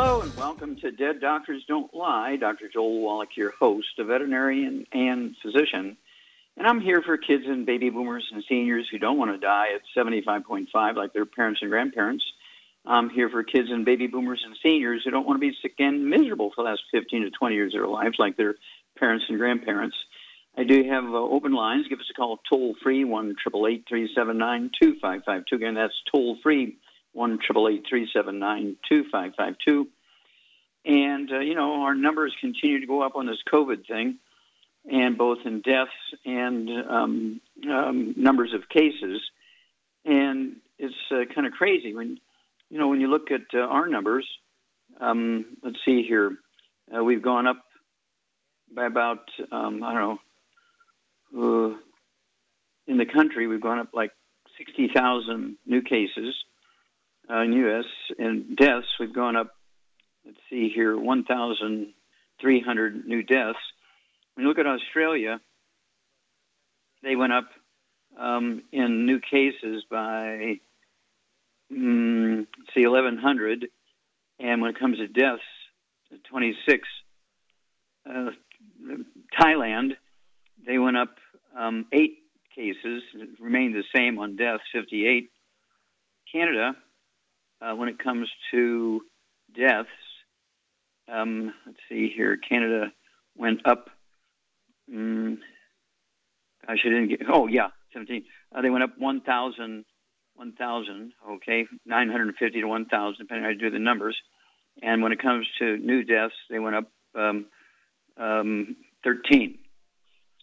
Hello and welcome to Dead Doctors Don't Lie. Dr. Joel Wallach, your host, a veterinarian and physician. And I'm here for kids and baby boomers and seniors who don't want to die at 75.5 like their parents and grandparents. I'm here for kids and baby boomers and seniors who don't want to be sick and miserable for the last 15 to 20 years of their lives like their parents and grandparents. I do have uh, open lines. Give us a call toll free, 1 888 Again, that's toll free, 1 888 And, uh, you know, our numbers continue to go up on this COVID thing, and both in deaths and um, um, numbers of cases. And it's uh, kind of crazy when, you know, when you look at uh, our numbers. Um, let's see here. Uh, we've gone up by about um, I don't know. Uh, in the country, we've gone up like 60,000 new cases uh, in U.S. in deaths. We've gone up. Let's see here, 1,300 new deaths. When you look at Australia, they went up um, in new cases by mm, see 1,100, and when it comes to deaths, 26. Uh, Thailand, they went up um, eight cases, remained the same on deaths, 58. Canada, uh, when it comes to deaths, um, let's see here, Canada went up. Um, gosh, I didn't get. Oh yeah, 17. Uh, they went up 1,000, 1,000. Okay, 950 to 1,000, depending on how you do the numbers. And when it comes to new deaths, they went up um, um, 13.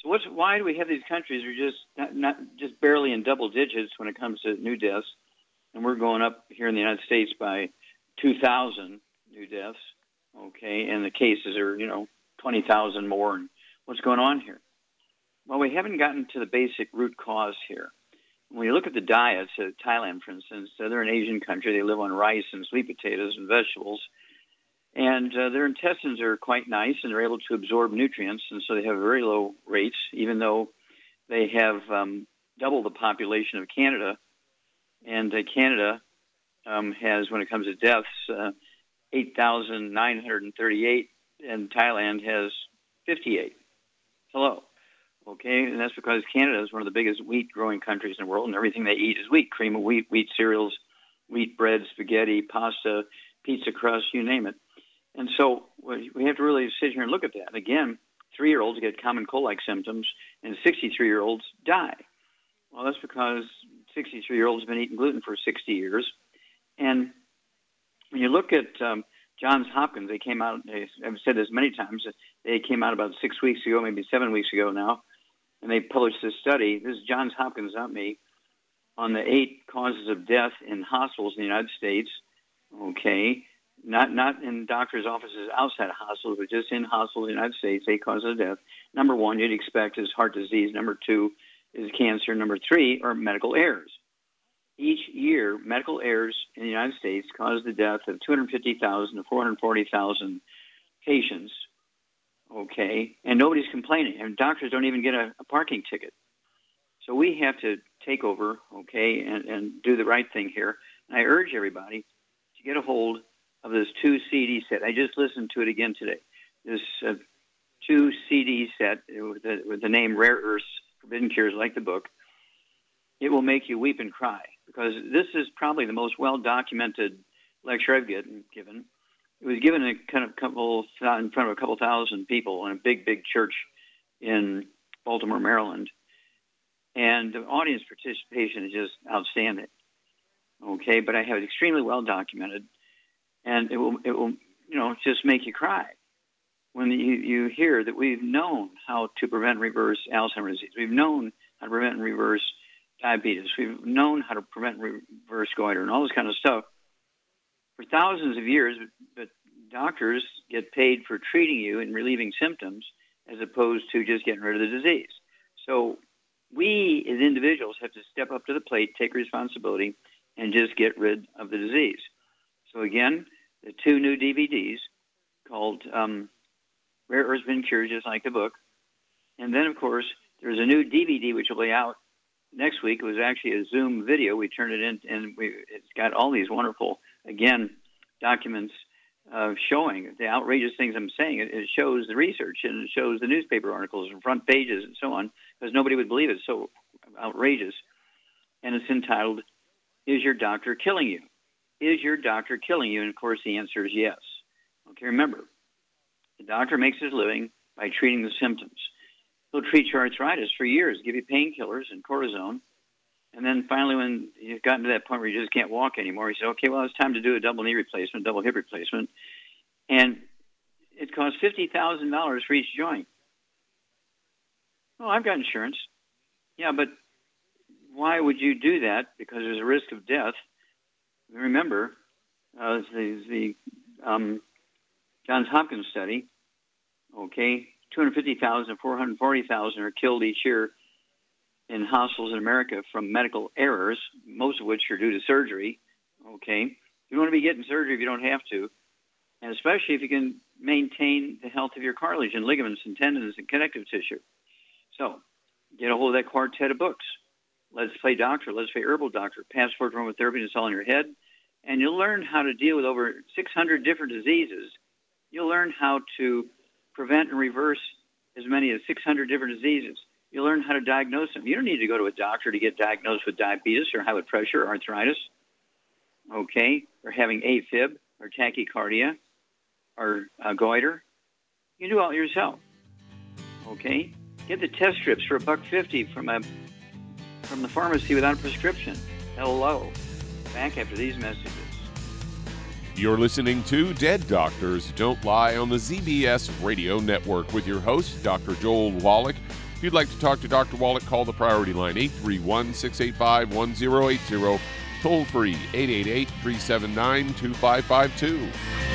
So what's, why do we have these countries who are just not, not just barely in double digits when it comes to new deaths, and we're going up here in the United States by 2,000 new deaths, okay, and the cases are you know 20,000 more. And what's going on here? Well, we haven't gotten to the basic root cause here. When you look at the diets Thailand, for instance, they're an Asian country. They live on rice and sweet potatoes and vegetables and uh, their intestines are quite nice and they're able to absorb nutrients and so they have very low rates even though they have um, double the population of canada and uh, canada um, has when it comes to deaths uh, 8938 and thailand has 58 hello okay and that's because canada is one of the biggest wheat growing countries in the world and everything they eat is wheat cream of wheat wheat cereals wheat bread spaghetti pasta pizza crust you name it and so we have to really sit here and look at that. Again, three year olds get common cold like symptoms, and 63 year olds die. Well, that's because 63 year olds have been eating gluten for 60 years. And when you look at um, Johns Hopkins, they came out, they, I've said this many times, they came out about six weeks ago, maybe seven weeks ago now, and they published this study. This is Johns Hopkins, not me, on the eight causes of death in hospitals in the United States. Okay not not in doctors' offices outside of hospitals, but just in hospitals in the United States, eight causes of death. Number one, you'd expect is heart disease. Number two is cancer. Number three are medical errors. Each year, medical errors in the United States cause the death of 250,000 to 440,000 patients. Okay, and nobody's complaining, and doctors don't even get a, a parking ticket. So we have to take over, okay, and, and do the right thing here. And I urge everybody to get a hold of this two CD set. I just listened to it again today. This uh, two CD set with the, with the name Rare Earths Forbidden Cures, like the book. It will make you weep and cry because this is probably the most well documented lecture I've given. given. It was given in kind of couple in front of a couple thousand people in a big, big church in Baltimore, Maryland, and the audience participation is just outstanding. Okay, but I have it extremely well documented and it will it will you know just make you cry when you, you hear that we've known how to prevent reverse Alzheimer's disease. We've known how to prevent and reverse diabetes. We've known how to prevent reverse goiter and all this kind of stuff for thousands of years, but doctors get paid for treating you and relieving symptoms as opposed to just getting rid of the disease. So we as individuals have to step up to the plate, take responsibility, and just get rid of the disease. So again, the two new DVDs called um, Rare Earth's Been Cured, just like the book. And then, of course, there's a new DVD which will be out next week. It was actually a Zoom video. We turned it in, and we, it's got all these wonderful, again, documents uh, showing the outrageous things I'm saying. It, it, shows the research and it shows the newspaper articles and front pages and so on, because nobody would believe it. It's so outrageous. And it's entitled, Is Your Doctor Killing You? Is your doctor killing you? And of course, the answer is yes. Okay, remember, the doctor makes his living by treating the symptoms. He'll treat your arthritis for years, give you painkillers and cortisone. And then finally, when you've gotten to that point where you just can't walk anymore, he said, okay, well, it's time to do a double knee replacement, double hip replacement. And it costs $50,000 for each joint. Oh, I've got insurance. Yeah, but why would you do that? Because there's a risk of death. Remember, uh, the, the um, Johns Hopkins study, okay, 250,000 to 440,000 are killed each year in hospitals in America from medical errors, most of which are due to surgery. Okay, you don't want to be getting surgery if you don't have to, and especially if you can maintain the health of your cartilage and ligaments and tendons and connective tissue. So, get a hold of that quartet of books. Let's play doctor, let's play herbal doctor, passport aromatherapy, it's all in your head, and you'll learn how to deal with over 600 different diseases. You'll learn how to prevent and reverse as many as 600 different diseases You'll learn how to diagnose them. You don't need to go to a doctor to get diagnosed with diabetes or high blood pressure or arthritis, okay, or having AFib or tachycardia or uh, goiter. You can do all yourself, okay? Get the test strips for a buck fifty from a from the pharmacy without a prescription. Hello. Back after these messages. You're listening to Dead Doctors Don't Lie on the ZBS Radio Network with your host, Dr. Joel Wallach. If you'd like to talk to Dr. Wallach, call the priority line 831 685 1080, toll free 888 379 2552.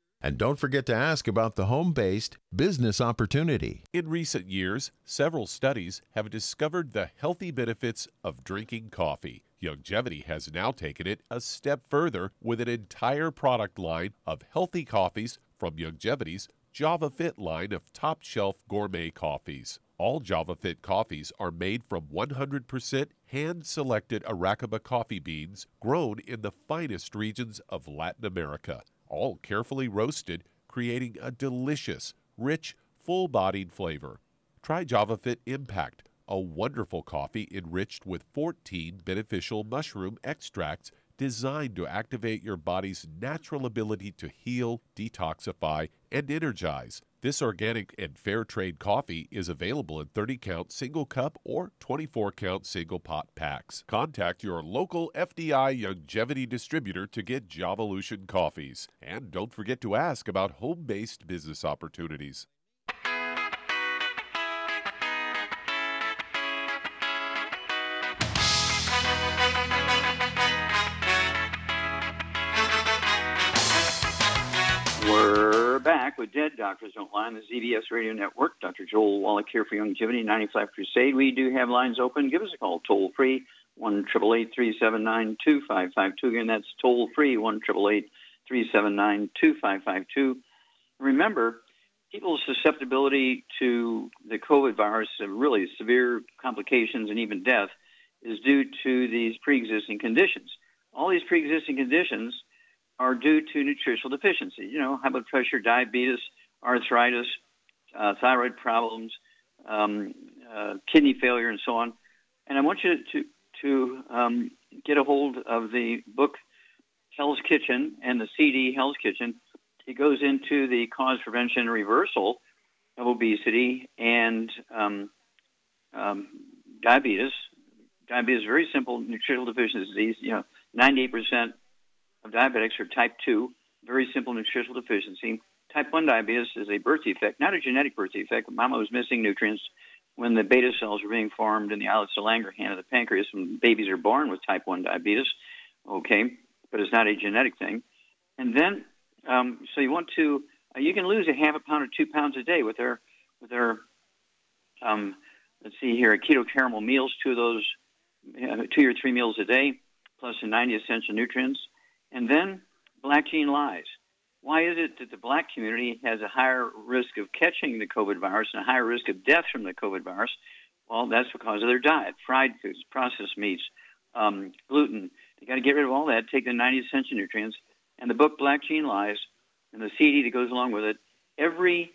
And don't forget to ask about the home based business opportunity. In recent years, several studies have discovered the healthy benefits of drinking coffee. Youngevity has now taken it a step further with an entire product line of healthy coffees from Youngevity's Java Fit line of top shelf gourmet coffees. All Java Fit coffees are made from 100% hand selected Arabica coffee beans grown in the finest regions of Latin America all carefully roasted, creating a delicious, rich, full bodied flavor. Try JavaFit Impact, a wonderful coffee enriched with 14 beneficial mushroom extracts designed to activate your body's natural ability to heal, detoxify, and energize. This organic and fair trade coffee is available in 30 count single cup or 24 count single pot packs. Contact your local FDI Youngevity distributor to get Javalution coffees. And don't forget to ask about home based business opportunities. With Dead Doctors Don't Lie on the ZBS Radio Network. Dr. Joel Wallach here for Youngevity 95 Crusade. We do have lines open. Give us a call toll free, 1 379 2552. Again, that's toll free, 1 379 2552. Remember, people's susceptibility to the COVID virus, really severe complications and even death, is due to these pre existing conditions. All these pre existing conditions are due to nutritional deficiency. You know, high blood pressure, diabetes, arthritis, uh, thyroid problems, um, uh, kidney failure, and so on. And I want you to to um, get a hold of the book Hell's Kitchen and the CD Hell's Kitchen. It goes into the cause, prevention, and reversal of obesity and um, um diabetes. Diabetes is very simple nutritional deficiency disease. You know, 98% of diabetics are type 2, very simple nutritional deficiency. Type 1 diabetes is a birth defect, not a genetic birth defect. Mama was missing nutrients when the beta cells were being formed in the islets of Langerhans of the pancreas when babies are born with type 1 diabetes. Okay, but it's not a genetic thing. And then, um, so you want to, uh, you can lose a half a pound or two pounds a day with their, with their, um, let's see here, keto caramel meals, two of those, uh, two or three meals a day, plus the 90 essential nutrients. And then black gene lies. Why is it that the black community has a higher risk of catching the COVID virus and a higher risk of death from the COVID virus? Well, that's because of their diet fried foods, processed meats, um, gluten. You got to get rid of all that, take the 90 essential nutrients. And the book Black Gene Lies and the CD that goes along with it, every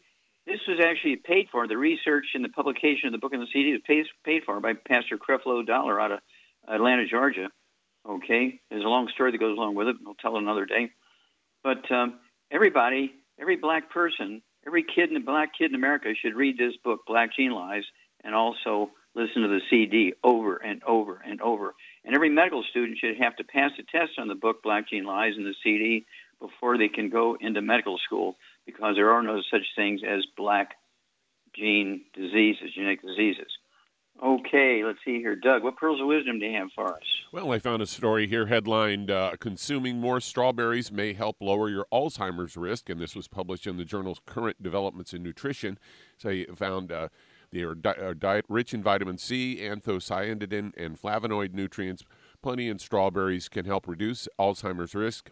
this was actually paid for. The research and the publication of the book and the CD was paid, paid for by Pastor Creflo Dollar out of Atlanta, Georgia. Okay, there's a long story that goes along with it. We'll tell it another day. But um, everybody, every black person, every kid and black kid in America should read this book, Black Gene Lies, and also listen to the CD over and over and over. And every medical student should have to pass a test on the book, Black Gene Lies, and the CD before they can go into medical school because there are no such things as black gene diseases, genetic diseases. Okay, let's see here. Doug, what pearls of wisdom do you have for us? Well, I found a story here headlined uh, Consuming More Strawberries May Help Lower Your Alzheimer's Risk, and this was published in the journal's Current Developments in Nutrition. So I found uh, they are, di- are diet rich in vitamin C, anthocyanidin, and flavonoid nutrients. Plenty in strawberries can help reduce Alzheimer's risk.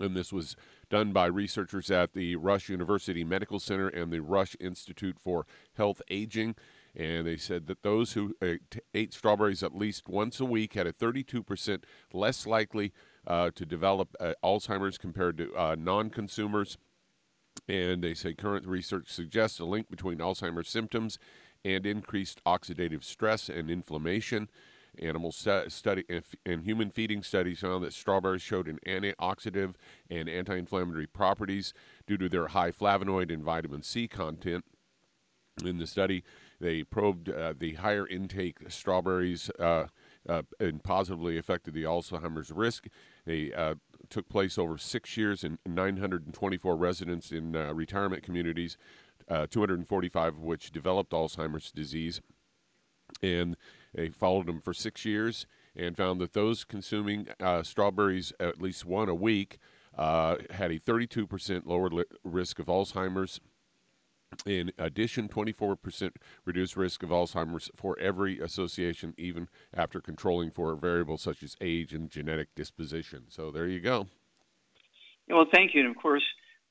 And this was done by researchers at the Rush University Medical Center and the Rush Institute for Health Aging and they said that those who ate strawberries at least once a week had a 32% less likely uh, to develop uh, Alzheimer's compared to uh, non consumers. And they say current research suggests a link between Alzheimer's symptoms and increased oxidative stress and inflammation. Animal stu- study and human feeding studies found that strawberries showed an antioxidant and anti-inflammatory properties due to their high flavonoid and vitamin C content. In the study, they probed uh, the higher intake strawberries uh, uh, and positively affected the Alzheimer's risk. They uh, took place over six years in 924 residents in uh, retirement communities, uh, 245 of which developed Alzheimer's disease. And they followed them for six years and found that those consuming strawberries at least one a week had a 32% lower li- risk of Alzheimer's in addition, 24% reduced risk of Alzheimer's for every association, even after controlling for variables such as age and genetic disposition. So there you go. Well, thank you. And of course,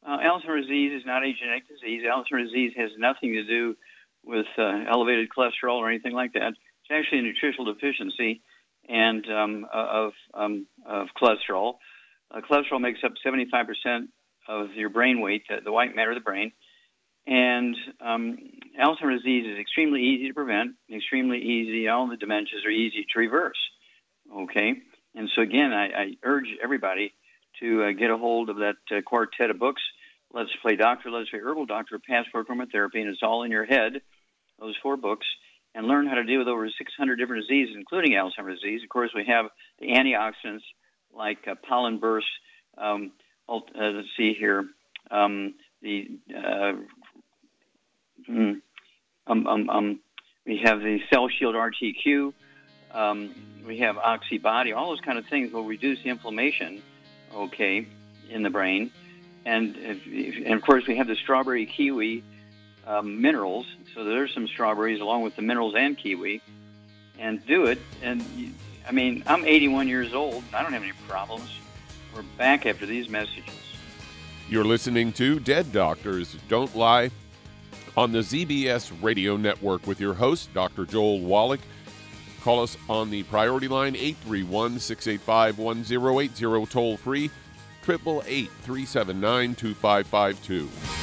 uh, Alzheimer's disease is not a genetic disease. Alzheimer's disease has nothing to do with uh, elevated cholesterol or anything like that. It's actually a nutritional deficiency and um, of, um, of cholesterol. Uh, cholesterol makes up 75% of your brain weight, the, the white matter of the brain. And um, Alzheimer's disease is extremely easy to prevent, extremely easy. All the dementias are easy to reverse. Okay, and so again, I, I urge everybody to uh, get a hold of that uh, quartet of books. Let's Play Doctor, Let's Play Herbal Doctor, Passport Aromatherapy, and it's all in your head. Those four books, and learn how to deal with over 600 different diseases, including Alzheimer's disease. Of course, we have the antioxidants like uh, pollen burst. Um, uh, let's see here. Um, the uh, Mm. Um, um, um, we have the Cell Shield RTQ. Um, we have OxyBody. All those kind of things will reduce inflammation, okay, in the brain. and if, and of course we have the strawberry kiwi um, minerals. So there's some strawberries along with the minerals and kiwi, and do it. And I mean, I'm 81 years old. I don't have any problems. We're back after these messages. You're listening to Dead Doctors Don't Lie on the ZBS Radio Network with your host, Dr. Joel Wallach. Call us on the priority line 831 685 1080 toll free, 888 379 2552.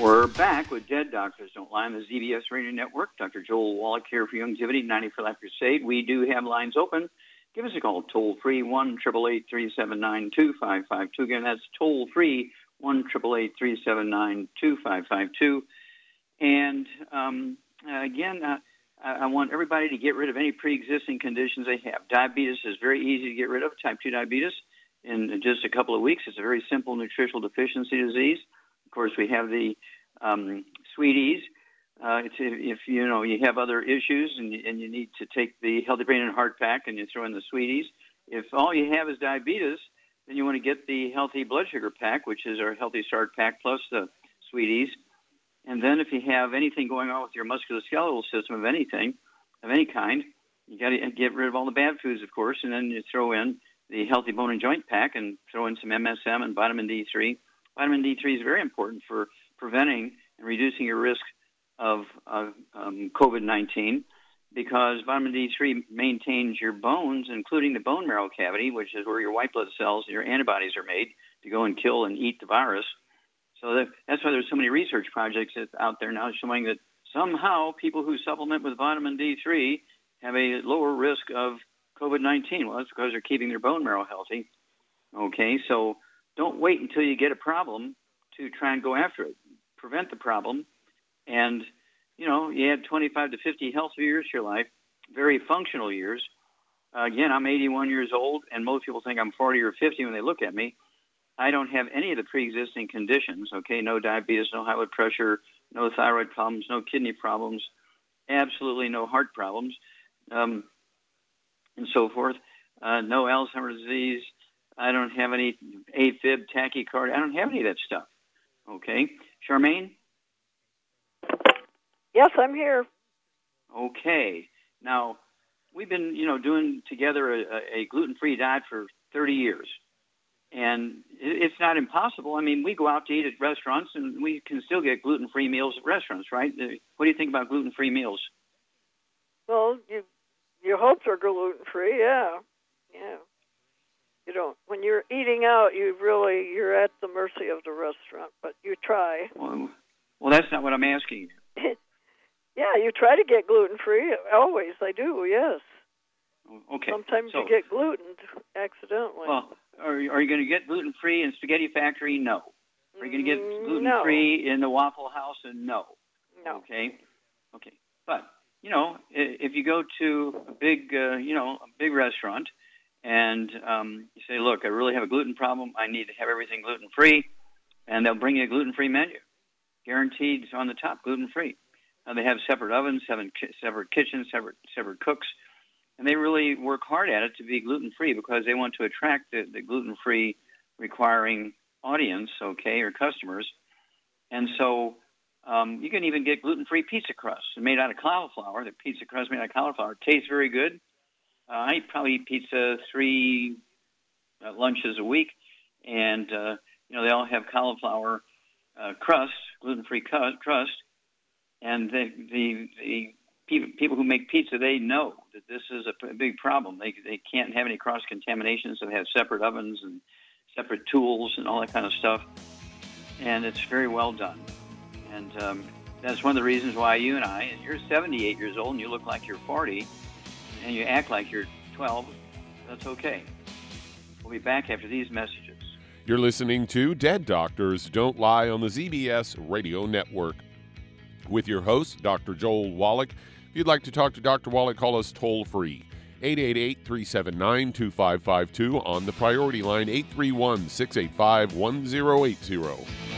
We're back with Dead Doctors Don't Lie on the ZBS Radio Network. Dr. Joel Wallach here for Youngevity, 90 for Life Crusade. We do have lines open. Give us a call, toll free, 1 379 2552. Again, that's toll free, 1 379 2552. And um, again, uh, I want everybody to get rid of any pre existing conditions they have. Diabetes is very easy to get rid of, type 2 diabetes, in just a couple of weeks. It's a very simple nutritional deficiency disease. Course, we have the um, sweeties. Uh, if, if you know you have other issues and and you need to take the healthy brain and heart pack and you throw in the sweeties. If all you have is diabetes, then you want to get the healthy blood sugar pack, which is our healthy start pack plus the sweeties. And then if you have anything going on with your musculoskeletal system of anything, of any kind, you got to get rid of all the bad foods, of course, and then you throw in the healthy bone and joint pack and throw in some MSM and vitamin D3 vitamin D3 is very important for preventing and reducing your risk of um, COVID 19 because vitamin D3 maintains your bones, including the bone marrow cavity, which is where your white blood cells and your antibodies are made to go and kill and eat the virus. So that, that's why there's so many research projects out there now showing that somehow people who supplement with vitamin D3 have a lower risk of COVID 19. Well, that's because they're keeping their bone marrow healthy. Okay, so don't wait until you get a problem to try and go after it. Prevent the problem. And, you know, you add 25 to 50 healthy years to your life, very functional years. Uh, again, I'm 81 years old, and most people think I'm 40 or 50 when they look at me. I don't have any of the pre-existing conditions. Okay, no diabetes, no high blood pressure, no thyroid problems, no kidney problems, absolutely no heart problems, um, and so forth. Uh, no Alzheimer's disease. I don't have any AFib, tachycardia. I don't have any of that stuff. Okay, Charmaine. Yes, I'm here. Okay. Now, we've been, you know, doing together a, a gluten-free diet for 30 years and it's not impossible. I mean, we go out to eat at restaurants, and we can still get gluten-free meals at restaurants, right? Uh, what do you think about gluten-free meals? Well, you your hopes are gluten-free, yeah, yeah. You don't. When you're eating out, you really you're at the mercy of the restaurant, but you try. Well, well that's not what I'm asking. yeah, you try to get gluten-free. Always, I do. Yes. Okay. Sometimes so, you get gluten accidentally. Well, are, are you going to get gluten free in Spaghetti Factory? No. Are you going to get Mm, gluten free in the Waffle House? And no. No. Okay. Okay. But you know, if you go to a big, uh, you know, a big restaurant, and um, you say, "Look, I really have a gluten problem. I need to have everything gluten free," and they'll bring you a gluten free menu, guaranteed on the top, gluten free. They have separate ovens, seven, separate kitchens, separate separate cooks and they really work hard at it to be gluten free because they want to attract the, the gluten free requiring audience, okay, or customers. And so um, you can even get gluten free pizza crust made out of cauliflower. The pizza crust made out of cauliflower tastes very good. Uh, I probably eat pizza three uh, lunches a week, and uh, you know they all have cauliflower uh, crust, gluten free crust, and the the the people, people who make pizza, they know that this is a, a big problem. They, they can't have any cross contamination, so they have separate ovens and separate tools and all that kind of stuff. And it's very well done. And um, that's one of the reasons why you and I, and you're 78 years old and you look like you're 40, and you act like you're 12, that's okay. We'll be back after these messages. You're listening to Dead Doctors Don't Lie on the ZBS Radio Network with your host, Dr. Joel Wallach. If you'd like to talk to Dr. Wallach, call us toll free. 888 379 2552 on the priority line 831 685 1080.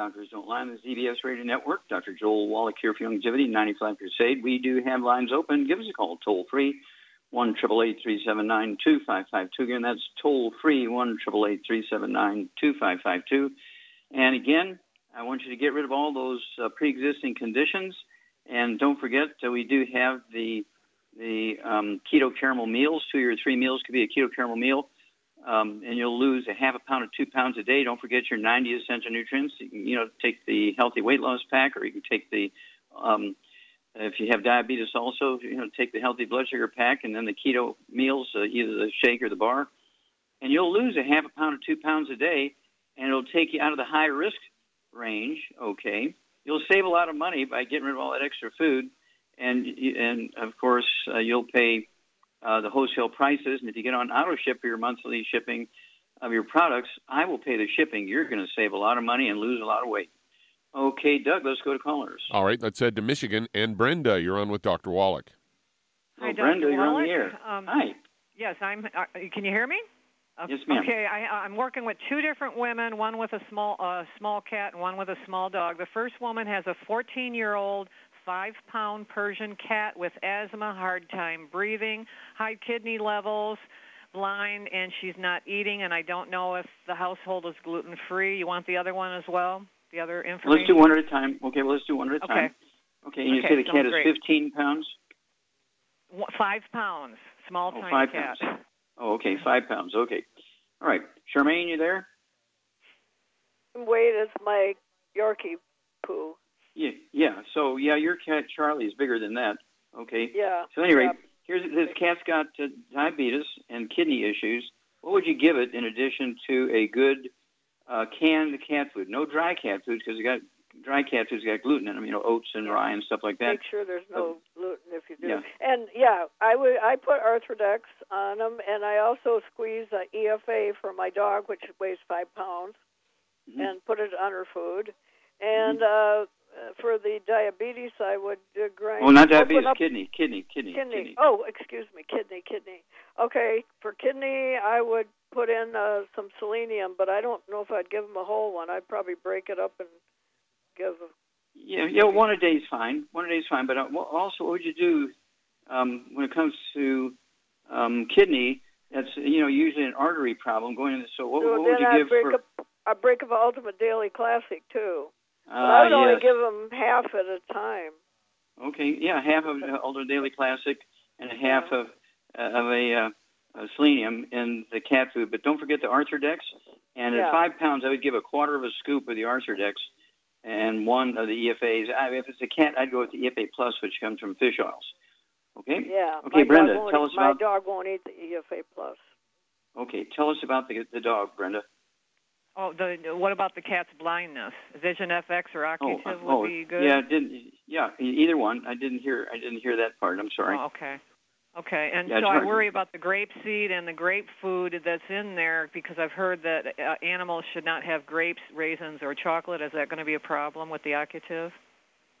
Doctors Don't Lie on the ZBS Radio Network. Dr. Joel Wallach here for Youngevity, 95 Crusade. We do have lines open. Give us a call, toll free, 1 379 2552. Again, that's toll free, 1 379 2552. And again, I want you to get rid of all those uh, pre existing conditions. And don't forget that we do have the the um, keto caramel meals. Two or three meals could be a keto caramel meal um, and you'll lose a half a pound to two pounds a day. Don't forget your 90 essential nutrients. You know, take the healthy weight loss pack, or you can take the, um, if you have diabetes, also, you know, take the healthy blood sugar pack, and then the keto meals, uh, either the shake or the bar, and you'll lose a half a pound to two pounds a day, and it'll take you out of the high risk range. Okay, you'll save a lot of money by getting rid of all that extra food, and and of course uh, you'll pay uh, the wholesale prices. And if you get on auto ship for your monthly shipping of your products, I will pay the shipping. You're going to save a lot of money and lose a lot of weight. Okay, Doug, let's go to callers. All right, let's head to Michigan. And Brenda, you're on with Dr. Wallach. Hi, oh, Brenda, Dr. you're on Wallach. the air. Um, Hi. Yes, I'm. Uh, can you hear me? Uh, Yes, ma'am. Okay, I, I'm working with two different women, one with a small uh, small cat and one with a small dog. The first woman has a 14-year-old five-pound Persian cat with asthma, hard time breathing, high kidney levels, blind, and she's not eating. And I don't know if the household is gluten-free. You want the other one as well? The other information. Let's do one at a time. Okay, well, let's do one at a Okay. time. Okay, and you Okay, say the cat sounds is great. 15 pounds? One- Five pounds, small Oh, tiny five cat. pounds. Oh, okay, five pounds. Okay. All right. Charmaine, you there? Weight is my Yorkie poo. Yeah, yeah. So, yeah, your cat Charlie is bigger than that. Okay. Yeah. So, anyway, yeah. here's this cat's got uh, diabetes and kidney issues. What would you give it in addition to a good uh, canned cat food? No dry cat food because you got dry cat food's got gluten in them. You know, oats and rye and stuff like that. Make sure there's no gluten if you do. Yeah. And yeah, I would I put Arthrodex on them, and I also squeeze a EFA for my dog, which weighs five pounds, Mhm. and put it on her food. And uh, for the diabetes, I would uh, grind. Well, not diabetes, up kidney, kidney, kidney, kidney. Oh, excuse me, kidney, kidney. Okay, for kidney, I would put in uh, some selenium, but I don't know if I'd give them a whole one. I'd probably break it up and give. Yeah, yeah. One a day is fine. One a day is fine. But uh, also, what would you do um, when it comes to um, kidney? That's you know usually an artery problem going into. So what, so what would you I'd give break for? up. I break up Ultimate Daily Classic too. Uh, I would only yes. give them half at a time. Okay, yeah, half of uh, Ultra Daily Classic and a half Yeah. of uh, of a, uh, a selenium in the cat food, but don't forget the Arthrodex. And Yeah. at five pounds, I would give a quarter of a scoop of the Arthrodex and one of the EFAs. I, if it's a cat, I'd go with the EFA Plus, which comes from fish oils. Okay. Yeah. Okay, my Brenda, tell us my about. dog won't eat the EFA plus. Okay, tell us about the the dog, Brenda. Oh, the what about the cat's blindness? Vision FX or Oh, Occutive oh, would be good. yeah, didn't yeah, either one. I didn't hear I didn't hear that part. I'm sorry. Oh, okay. Okay, and Yeah, so I worry about the grape seed and the grape food that's in there because I've heard that uh, animals should not have grapes, raisins, or chocolate. Is that going to be a problem with the Occutive?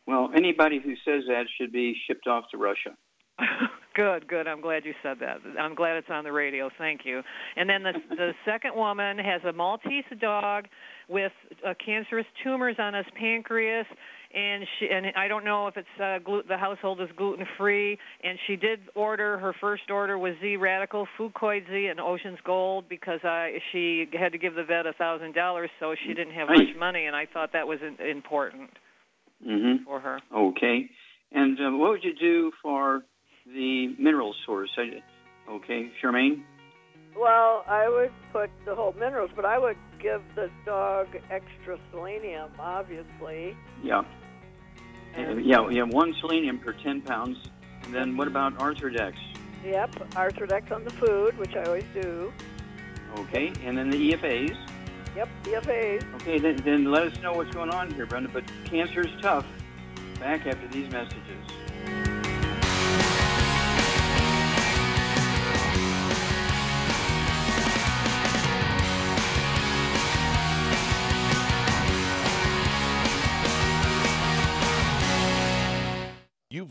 Well, anybody who says that should be shipped off to Russia. Good, good. I'm glad you said that. I'm glad it's on the radio. Thank you. And then the the second woman has a Maltese dog with uh, cancerous tumors on his pancreas, and she and I don't know if it's uh, glu- the household is gluten free. And she did order her first order was Z Radical, Fucoid Z, and Ocean's Gold because I she had to give the vet a thousand dollars, so she didn't have much money, and I thought that was important Mm-hmm. for her. Okay. And uh, what would you do for the mineral source? Okay, Charmaine. Well, I would put the whole minerals, but I would give the dog extra selenium, obviously. Yeah. Uh, yeah, yeah, one selenium per 10 pounds. And then what about Arthrodex? Yep, Arthrodex on the food, which I always do. Okay, and then the EFAs. Yep, EFAs. Okay, then, then let us know what's going on here, Brenda. But cancer is tough. Back after these messages.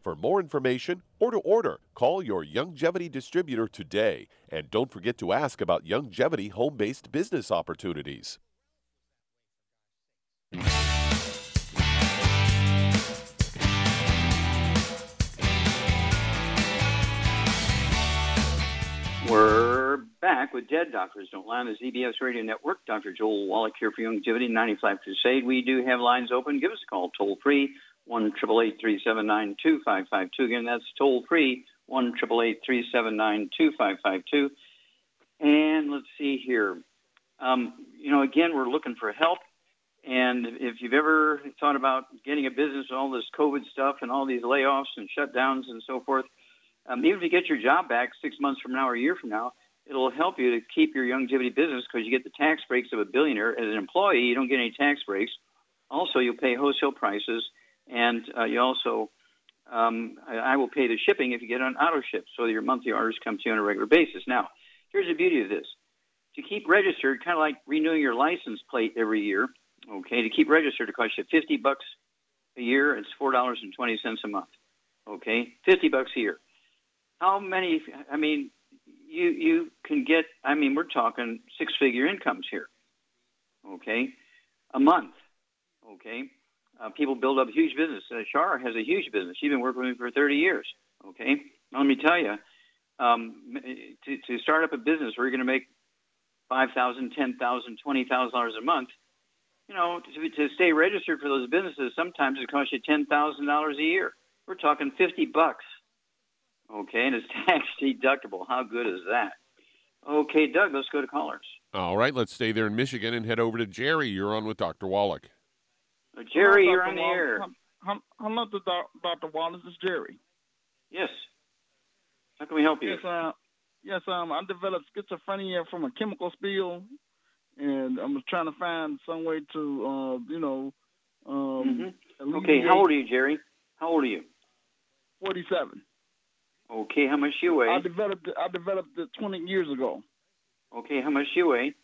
For more information or to order, call your Youngevity distributor today. And don't forget to ask about Youngevity home based business opportunities. We're back with Dead Doctors Don't Lie on the ZBS Radio Network. Dr. Joel Wallach here for Youngevity 95 Crusade. We do have lines open. Give us a call toll free, 1 379 2552. Again, that's toll free, 1 379 2552. And let's see here. Um, you know, again, we're looking for help. And if you've ever thought about getting a business with all this COVID stuff and all these layoffs and shutdowns and so forth, um, even if you get your job back six months from now or a year from now, it'll help you to keep your Youngevity business because you get the tax breaks of a billionaire. As an employee, you don't get any tax breaks. Also, you'll pay wholesale prices, and uh, you also, um, I, will pay the shipping if you get on auto ship, so your monthly orders come to you on a regular basis. Now, here's the beauty of this: to keep registered, kind of like renewing your license plate every year. Okay, to keep registered, it costs you 50 bucks a year, it's four dollars and twenty cents a month. Okay, fifty bucks a year. How many? I mean, you you can get. I mean, we're talking six figure incomes here. Okay, a month. Okay, uh, people build up huge business. Uh, Shar has a huge business. She's been working with me for 30 years. Okay, let me tell you, um, to to start up a business where you're going to make five thousand, ten thousand, twenty thousand dollars a month. You know, to, to stay registered for those businesses, sometimes it costs you ten thousand dollars a year. We're talking fifty bucks. Okay, and it's tax deductible. How good is that? Okay, Doug, let's go to callers. All right, let's stay there in Michigan and head over to Jerry. You're on with Dr. Wallach. Uh, Jerry, you're on the Wallace. air. Hello, to Dr. Wallace. This is Jerry. Yes. How can we help you? Yes, uh, yes. Um, I developed schizophrenia from a chemical spill, and I'm trying to find some way to, uh, you know, um, Mhm. Okay, how old are you, Jerry? How old are you? Forty-seven. Okay, how much you weigh? I developed it, I developed it 20 years ago. Okay, how much you weigh?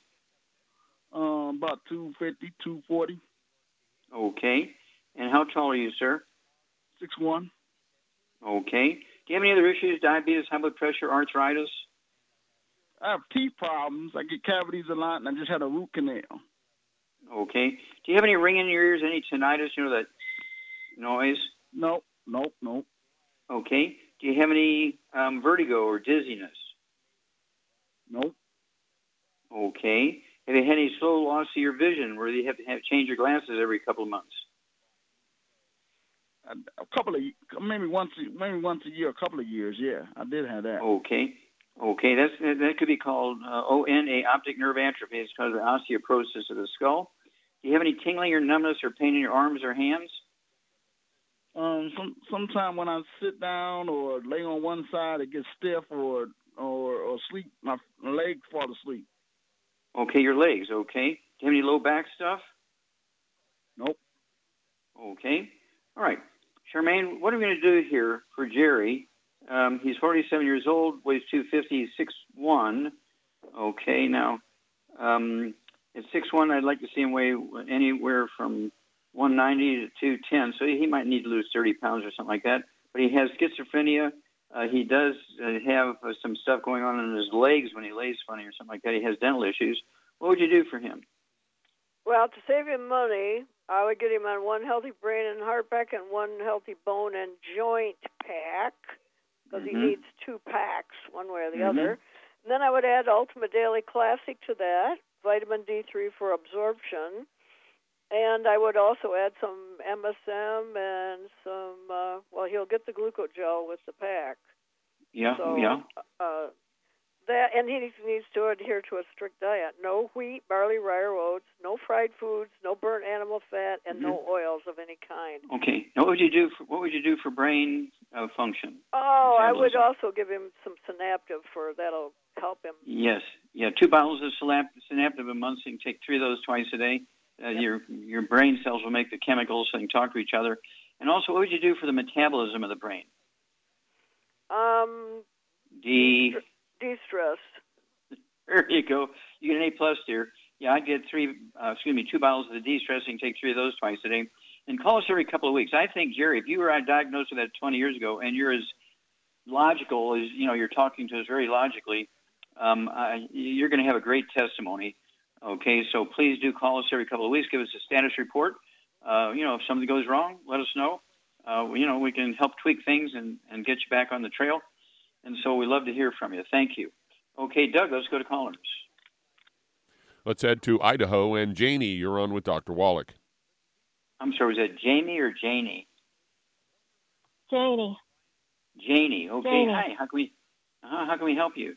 Um, about 250, 240, Okay. And how tall are you, sir? Six one. Okay. Do you have any other issues? Diabetes, high blood pressure, arthritis? I have teeth problems. I get cavities a lot, and I just had a root canal. Okay. Do you have any ringing in your ears, any tinnitus, you know, that noise? Nope, nope, nope. Okay. Do you have any um, vertigo or dizziness? Nope. Okay. Have you had any slow loss of your vision where you have to have change your glasses every couple of months? A, couple of maybe once maybe once a year, a couple of years. Yeah, I did have that. Okay. Okay, that's that could be called uh, ONA, optic nerve atrophy. It's because of osteoporosis of the skull. Do you have any tingling or numbness or pain in your arms or hands? Um, some sometime when I sit down or lay on one side, it gets stiff or or or sleep. My leg legs fall asleep. Okay, your legs. Okay. Do you have any low back stuff? Nope. Okay. All right. Charmaine, what are we going to do here for Jerry? Um, he's 47 years old, weighs 250, 6'1". Okay, now, um, at 6'1", I'd like to see him weigh anywhere from 190 to 210, so he might need to lose 30 pounds or something like that. But he has schizophrenia. Uh, he does uh, have uh, some stuff going on in his legs when he lays funny or something like that. He has dental issues. What would you do for him? Well, to save him money, I would get him on one healthy brain and heart pack and one healthy bone and joint pack because Mhm. he needs two packs, one way or the Mhm. other. And then I would add Ultimate Daily Classic to that, vitamin D3 for absorption. And I would also add some MSM and some, uh, well, he'll get the glucogel with the pack. Yeah, So, yeah. Uh, that and he needs, needs to adhere to a strict diet: no wheat, barley, rye, or oats, no fried foods, no burnt animal fat, and no Mm-hmm. oils of any kind. Okay. Now, what would you do? For, what would you do for brain uh, function? Oh, I would also give him some Synaptiv for that'll help him. Yes. Yeah. Two bottles of synap- Synaptiv a month. Can take three of those twice a day. Uh, Your your brain cells will make the chemicals and talk to each other. And also, what would you do for the metabolism of the brain? Um, D. de-stress. There you go. You get an A plus, dear. Yeah, I'd get three. Uh, excuse me, two bottles of the de-stressing. Take three of those twice a day, and call us every couple of weeks. I think, Jerry, if you were diagnosed with that 20 years ago, and you're as logical as you know, you're talking to us very logically. Um, I, you're going to have a great testimony. Okay, so please do call us every couple of weeks. Give us a status report. Uh, you know, if something goes wrong, let us know. Uh, you know, we can help tweak things and, and get you back on the trail. And so we love to hear from you. Thank you. Okay, Doug, let's go to callers. Let's head to Idaho. And Janie, you're on with Dr. Wallach. I'm sorry, was that Jamie or Janie? Janie. Janie. Okay. Janie. Hi. How can we? Uh, how can we help you?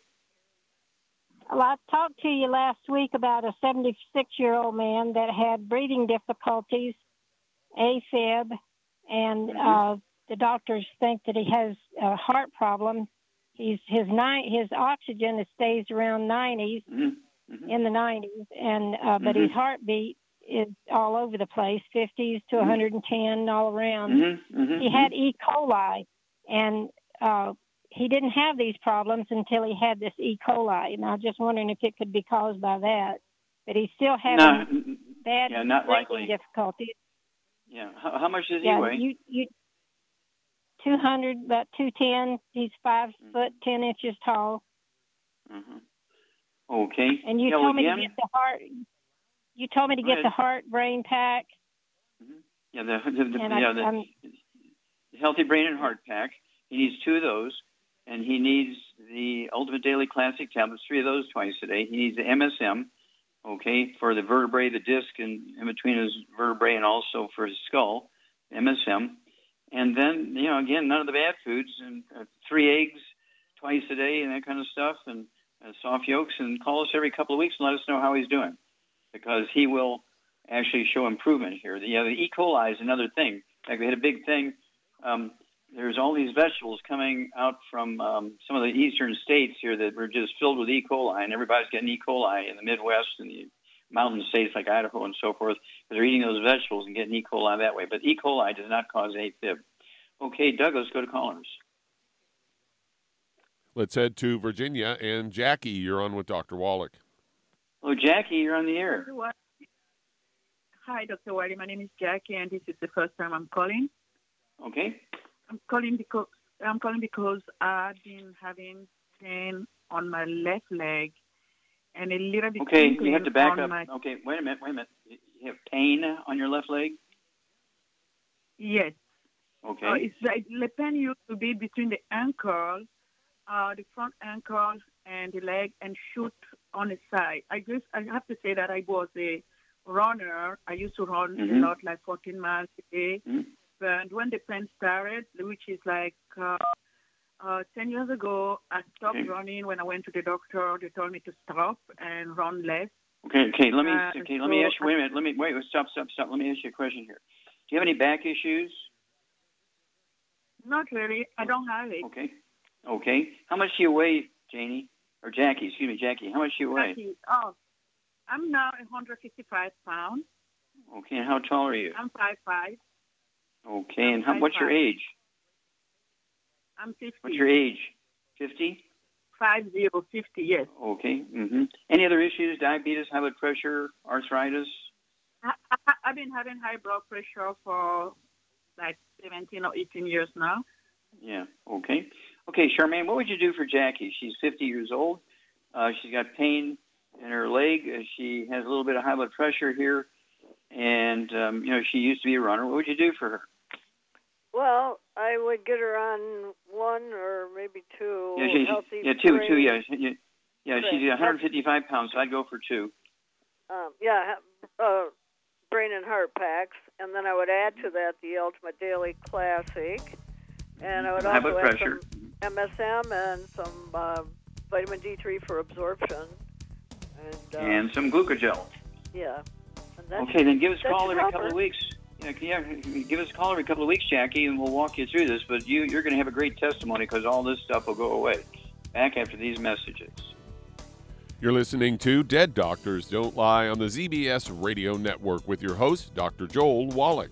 Well, I talked to you last week about a 76 year old man that had breathing difficulties, AFib, and uh, the doctors think that he has a heart problem. He's his ni- his oxygen stays around 90s in the 90s, and uh, but his Mhm. heartbeat is all over the place, 50s to Mhm. 110 all around. Mhm, mhm, He had E. coli, and uh, he didn't have these problems until he had this E. coli. And I was just wondering if it could be caused by that. But he's still having No, bad yeah, not likely. difficulties. Yeah. How, how much does he yeah, weigh? you you. Two hundred, about two ten. He's 5 Mm-hmm. foot ten inches tall. hmm Okay. And you yeah, told well, me to get the heart. You told me to Go get ahead. the heart brain pack. Yeah, the, the, the, And I- yeah, the Healthy Brain and Heart Pack. He needs two of those, and he needs the Ultimate Daily Classic tablets, three of those twice a day. He needs the MSM, okay, for the vertebrae, the disc, and in between his vertebrae, and also for his skull, MSM. And then, you know, again, none of the bad foods, and uh, three eggs twice a day, and that kind of stuff, and uh, soft yolks, and call us every couple of weeks and let us know how he's doing, because he will actually show improvement here. The, yeah, the E. coli is another thing. In fact, we had a big thing. Um, there's all these vegetables coming out from um, some of the eastern states here that were just filled with E. coli, and everybody's getting E. coli in the Midwest and the mountain states like Idaho and so forth they're eating those vegetables and getting E. coli that way. But E. coli does not cause AFib. Okay, Douglas, go to callers. Let's head to Virginia. And Jackie, you're on with Dr. Wallach. Oh, Jackie, you're on the air. Hi, Dr. Wiley. My name is Jackie, and this is the first time I'm calling. Okay. I'm calling because I'm calling because I've been having pain on my left leg and a little bit Okay, you have to back up. my Okay, wait a minute, wait a minute. You have pain on your left leg? yes. Okay. Uh, it's like the pain used to be between the ankle, uh, the front ankle, and the leg, and shoot on the side. I guess I have to say that I was a runner. I used to run Mhm. a lot, like 14 miles a day. Mhm. But when the pain started, which is like uh, uh, 10 years ago, I stopped running. When I went to the doctor, they told me to stop and run less. Okay, okay. Let me Uh, okay. Let me ask you. Wait a minute. Let me wait. Stop, stop, stop. Let me ask you a question here. Do you have any back issues? Not really. I don't have it. Okay. Okay. How much do you weigh, Janie? Or Jackie? Excuse me, Jackie. How much do you weigh? Jackie, Oh, I'm now 155 pounds. Okay. And how tall are you? I'm 5'5". Okay. And how, what's your age? I'm 50. What's your age? Fifty. Five zero fifty. Yes. Okay. Mm-hmm. Any other issues? Diabetes, high blood pressure, arthritis? I, I, I've been having high blood pressure for like 17 or 18 years now. Yeah. Okay. Okay, Charmaine, what would you do for Jackie? She's 50 years old. Uh, she's got pain in her leg. Uh, She has a little bit of high blood pressure here, and um, you know she used to be a runner. What would you do for her? Well, I would get her on one or maybe two yeah, she, healthy yeah, two, two. Yeah, yeah, yeah. She's 155 pounds, so I'd go for two. Um, yeah, uh, brain and heart packs, and then I would add to that the Ultimate Daily Classic, and I would also add pressure. some MSM and some uh, vitamin D3 for absorption, and, uh, and some glucogel. yeah. Okay, then give us a call every couple of weeks. Yeah, give us a call every couple of weeks, Jackie, and we'll walk you through this. But you, you're going to have a great testimony because all this stuff will go away. Back after these messages. You're listening to Dead Doctors Don't Lie on the ZBS Radio Network with your host, Dr. Joel Wallach.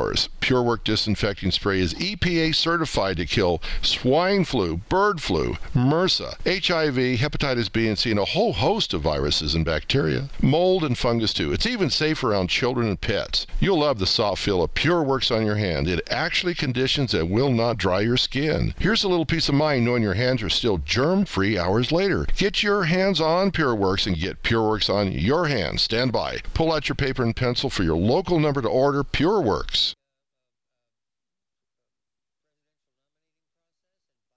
hours. PureWork disinfecting spray is EPA certified to kill swine flu, bird flu, MRSA, HIV, hepatitis B and C, and a whole host of viruses and bacteria. Mold and fungus too. It's even safe around children and pets. You'll love the soft feel of PureWorks on your hand. It actually conditions and will not dry your skin. Here's a little peace of mind knowing your hands are still germ-free hours later. Get your hands on PureWorks and get PureWorks on your hands. Stand by. Pull out your paper and pencil for your local number to order PureWorks.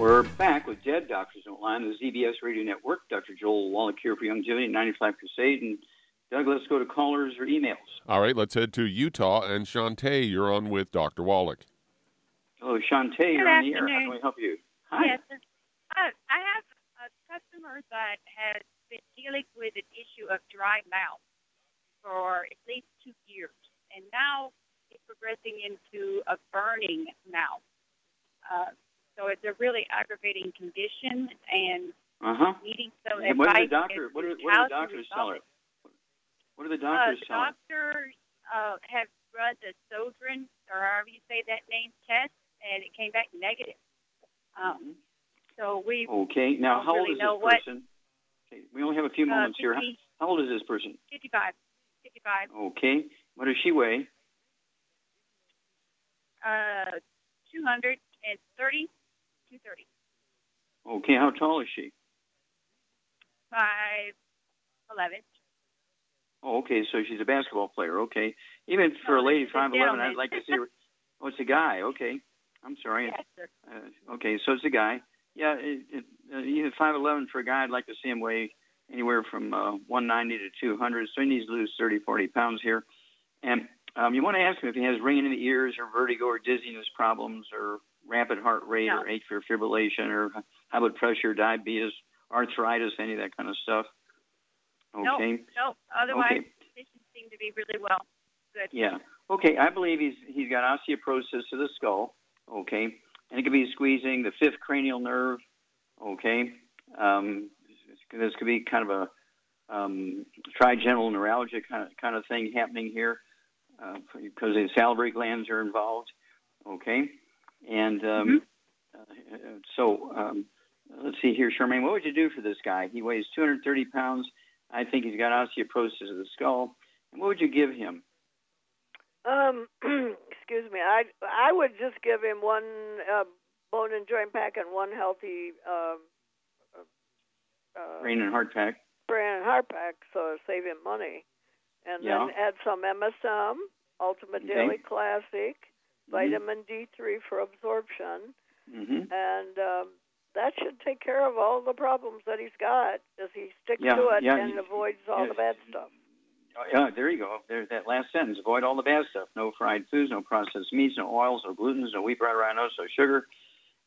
We're back with Dead Doctors Don't Lie on the ZBS Radio Network. Dr. Joel Wallach here for Youngevity 95 Crusade. And Doug, let's go to callers or emails. All right, let's head to Utah. And Shantae, you're on with Dr. Wallach. Hello, Shantae, you're on the air. How can we help you? Hi. Yes. Uh, I have a customer that has been dealing with an issue of dry mouth for at least two years. And now it's progressing into a burning mouth. Uh, so it's a really aggravating condition and uh-huh. needing some and advice. What, the doctor, what, are, what do the doctors tell her? What do the Uh, doctors the tell her? doctor uh, has run the Sodrin, or however you say that name, test, and it came back negative. Um, so we Okay, now how old really is know this person? Okay, we only have a few Uh, moments here. How old is this person? 55. 55. Okay, what does she weigh? Uh, 230, 230. Okay, how tall is she? 5'11. Oh, okay, so she's a basketball player. Okay, even for a lady this is a five eleven. I'd like to see her. Oh, it's a guy. Okay, I'm sorry. Yes, sir. Uh, okay, so it's a guy. Yeah, it, it, uh, even five eleven for a guy, I'd like to see him weigh anywhere from uh, 190 to 200. So he needs to lose 30, 40 pounds here. And um, you want to ask him if he has ringing in the ears or vertigo or dizziness problems or rapid heart rate No. or atrial fibrillation or high blood pressure, diabetes, arthritis, any of that kind of stuff. Okay. No, no. Otherwise, Okay. conditions seem to be really well. Good. Yeah. Okay, I believe he's he's got osteoporosis of the skull. Okay, and it could be squeezing the fifth cranial nerve. Okay, um, this could be kind of a um, trigeminal neuralgia kind of kind of thing happening here uh, because the salivary glands are involved. Okay, and um, uh, so um, let's see here, Charmaine. What would you do for this guy? He weighs 230 pounds. I think he's got osteoporosis of the skull. And what would you give him? Um, excuse me. I I would just give him one uh, bone and joint pack and one healthy um, uh, Brain and heart pack. brain and heart pack, so save him money, and Yeah. then add some MSM, Ultimate Okay. Daily Classic, vitamin D3 for absorption, Mm-hmm. and um, that should take care of all the problems that he's got as he sticks Yeah, to it yeah, and avoids all yes. the bad stuff. Oh, yeah, there you go. There's that last sentence. Avoid all the bad stuff. No fried foods, no processed meats, no oils, no glutens, no wheat, bread, rye, no sugar,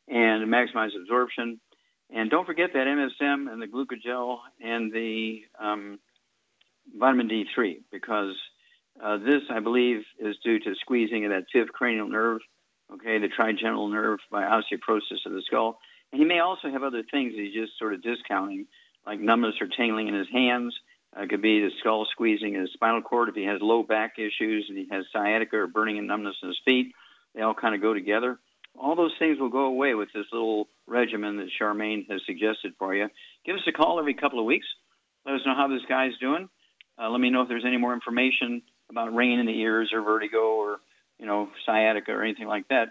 and maximize absorption. And don't forget that MSM and the glucogel and the um, vitamin D3 because uh, this, I believe, is due to squeezing of that fifth cranial nerve, okay, the trigeminal nerve by osteoporosis of the skull. And he may also have other things he's just sort of discounting, like numbness or tingling in his hands. Uh, it could be the skull squeezing his spinal cord if he has low back issues and he has sciatica or burning and numbness in his feet. They all kind of go together. All those things will go away with this little regimen that Charmaine has suggested for you. Give us a call every couple of weeks. Let us know how this guy's doing. Uh, let me know if there's any more information about ringing in the ears or vertigo or you know sciatica or anything like that,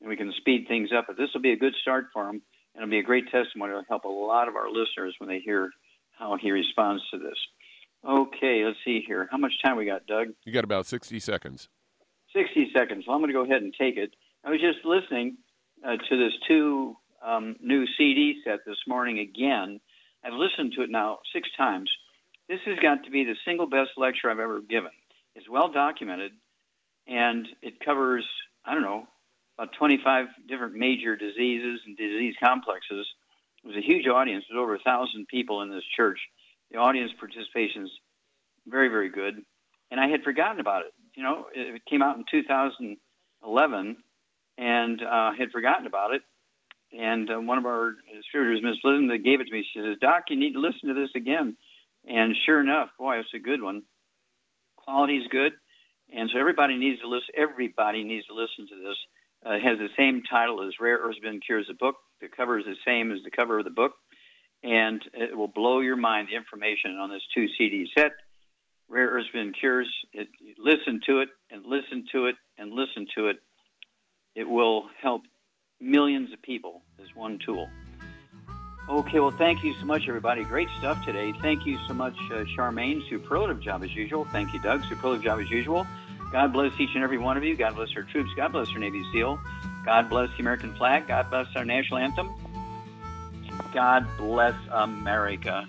and we can speed things up. But this will be a good start for him, and it'll be a great testimony. It'll help a lot of our listeners when they hear how he responds to this. Okay, let's see here. How much time we got, Doug? You got about 60 seconds. 60 seconds. Well, I'm going to go ahead and take it. I was just listening uh, to this two um, new CD set this morning again. I've listened to it now six times. This has got to be the single best lecture I've ever given. It's well documented, and it covers, I don't know, about 25 different major diseases and disease complexes. It was a huge audience. There was over a thousand people in this church. The audience participation is very, very good. And I had forgotten about it. You know, it came out in 2011, and uh, had forgotten about it. And uh, one of our distributors, Miss Linda, gave it to me. She says, "Doc, you need to listen to this again." And sure enough, boy, it's a good one. Quality is good, and so everybody needs to listen. Everybody needs to listen to this. Uh, it has the same title as Rare Earths Forbidden Cures, the book. The cover is the same as the cover of the book, and it will blow your mind. The information on this two CD set, Rare Earths Forbidden Cures. It, listen to it and listen to it and listen to it. It will help millions of people. This one tool. Okay, well, thank you so much, everybody. Great stuff today. Thank you so much, uh, Charmaine. Superlative job as usual. Thank you, Doug. Superlative job as usual. God bless each and every one of you. God bless our troops. God bless our Navy SEAL. God bless the American flag. God bless our national anthem. God bless America.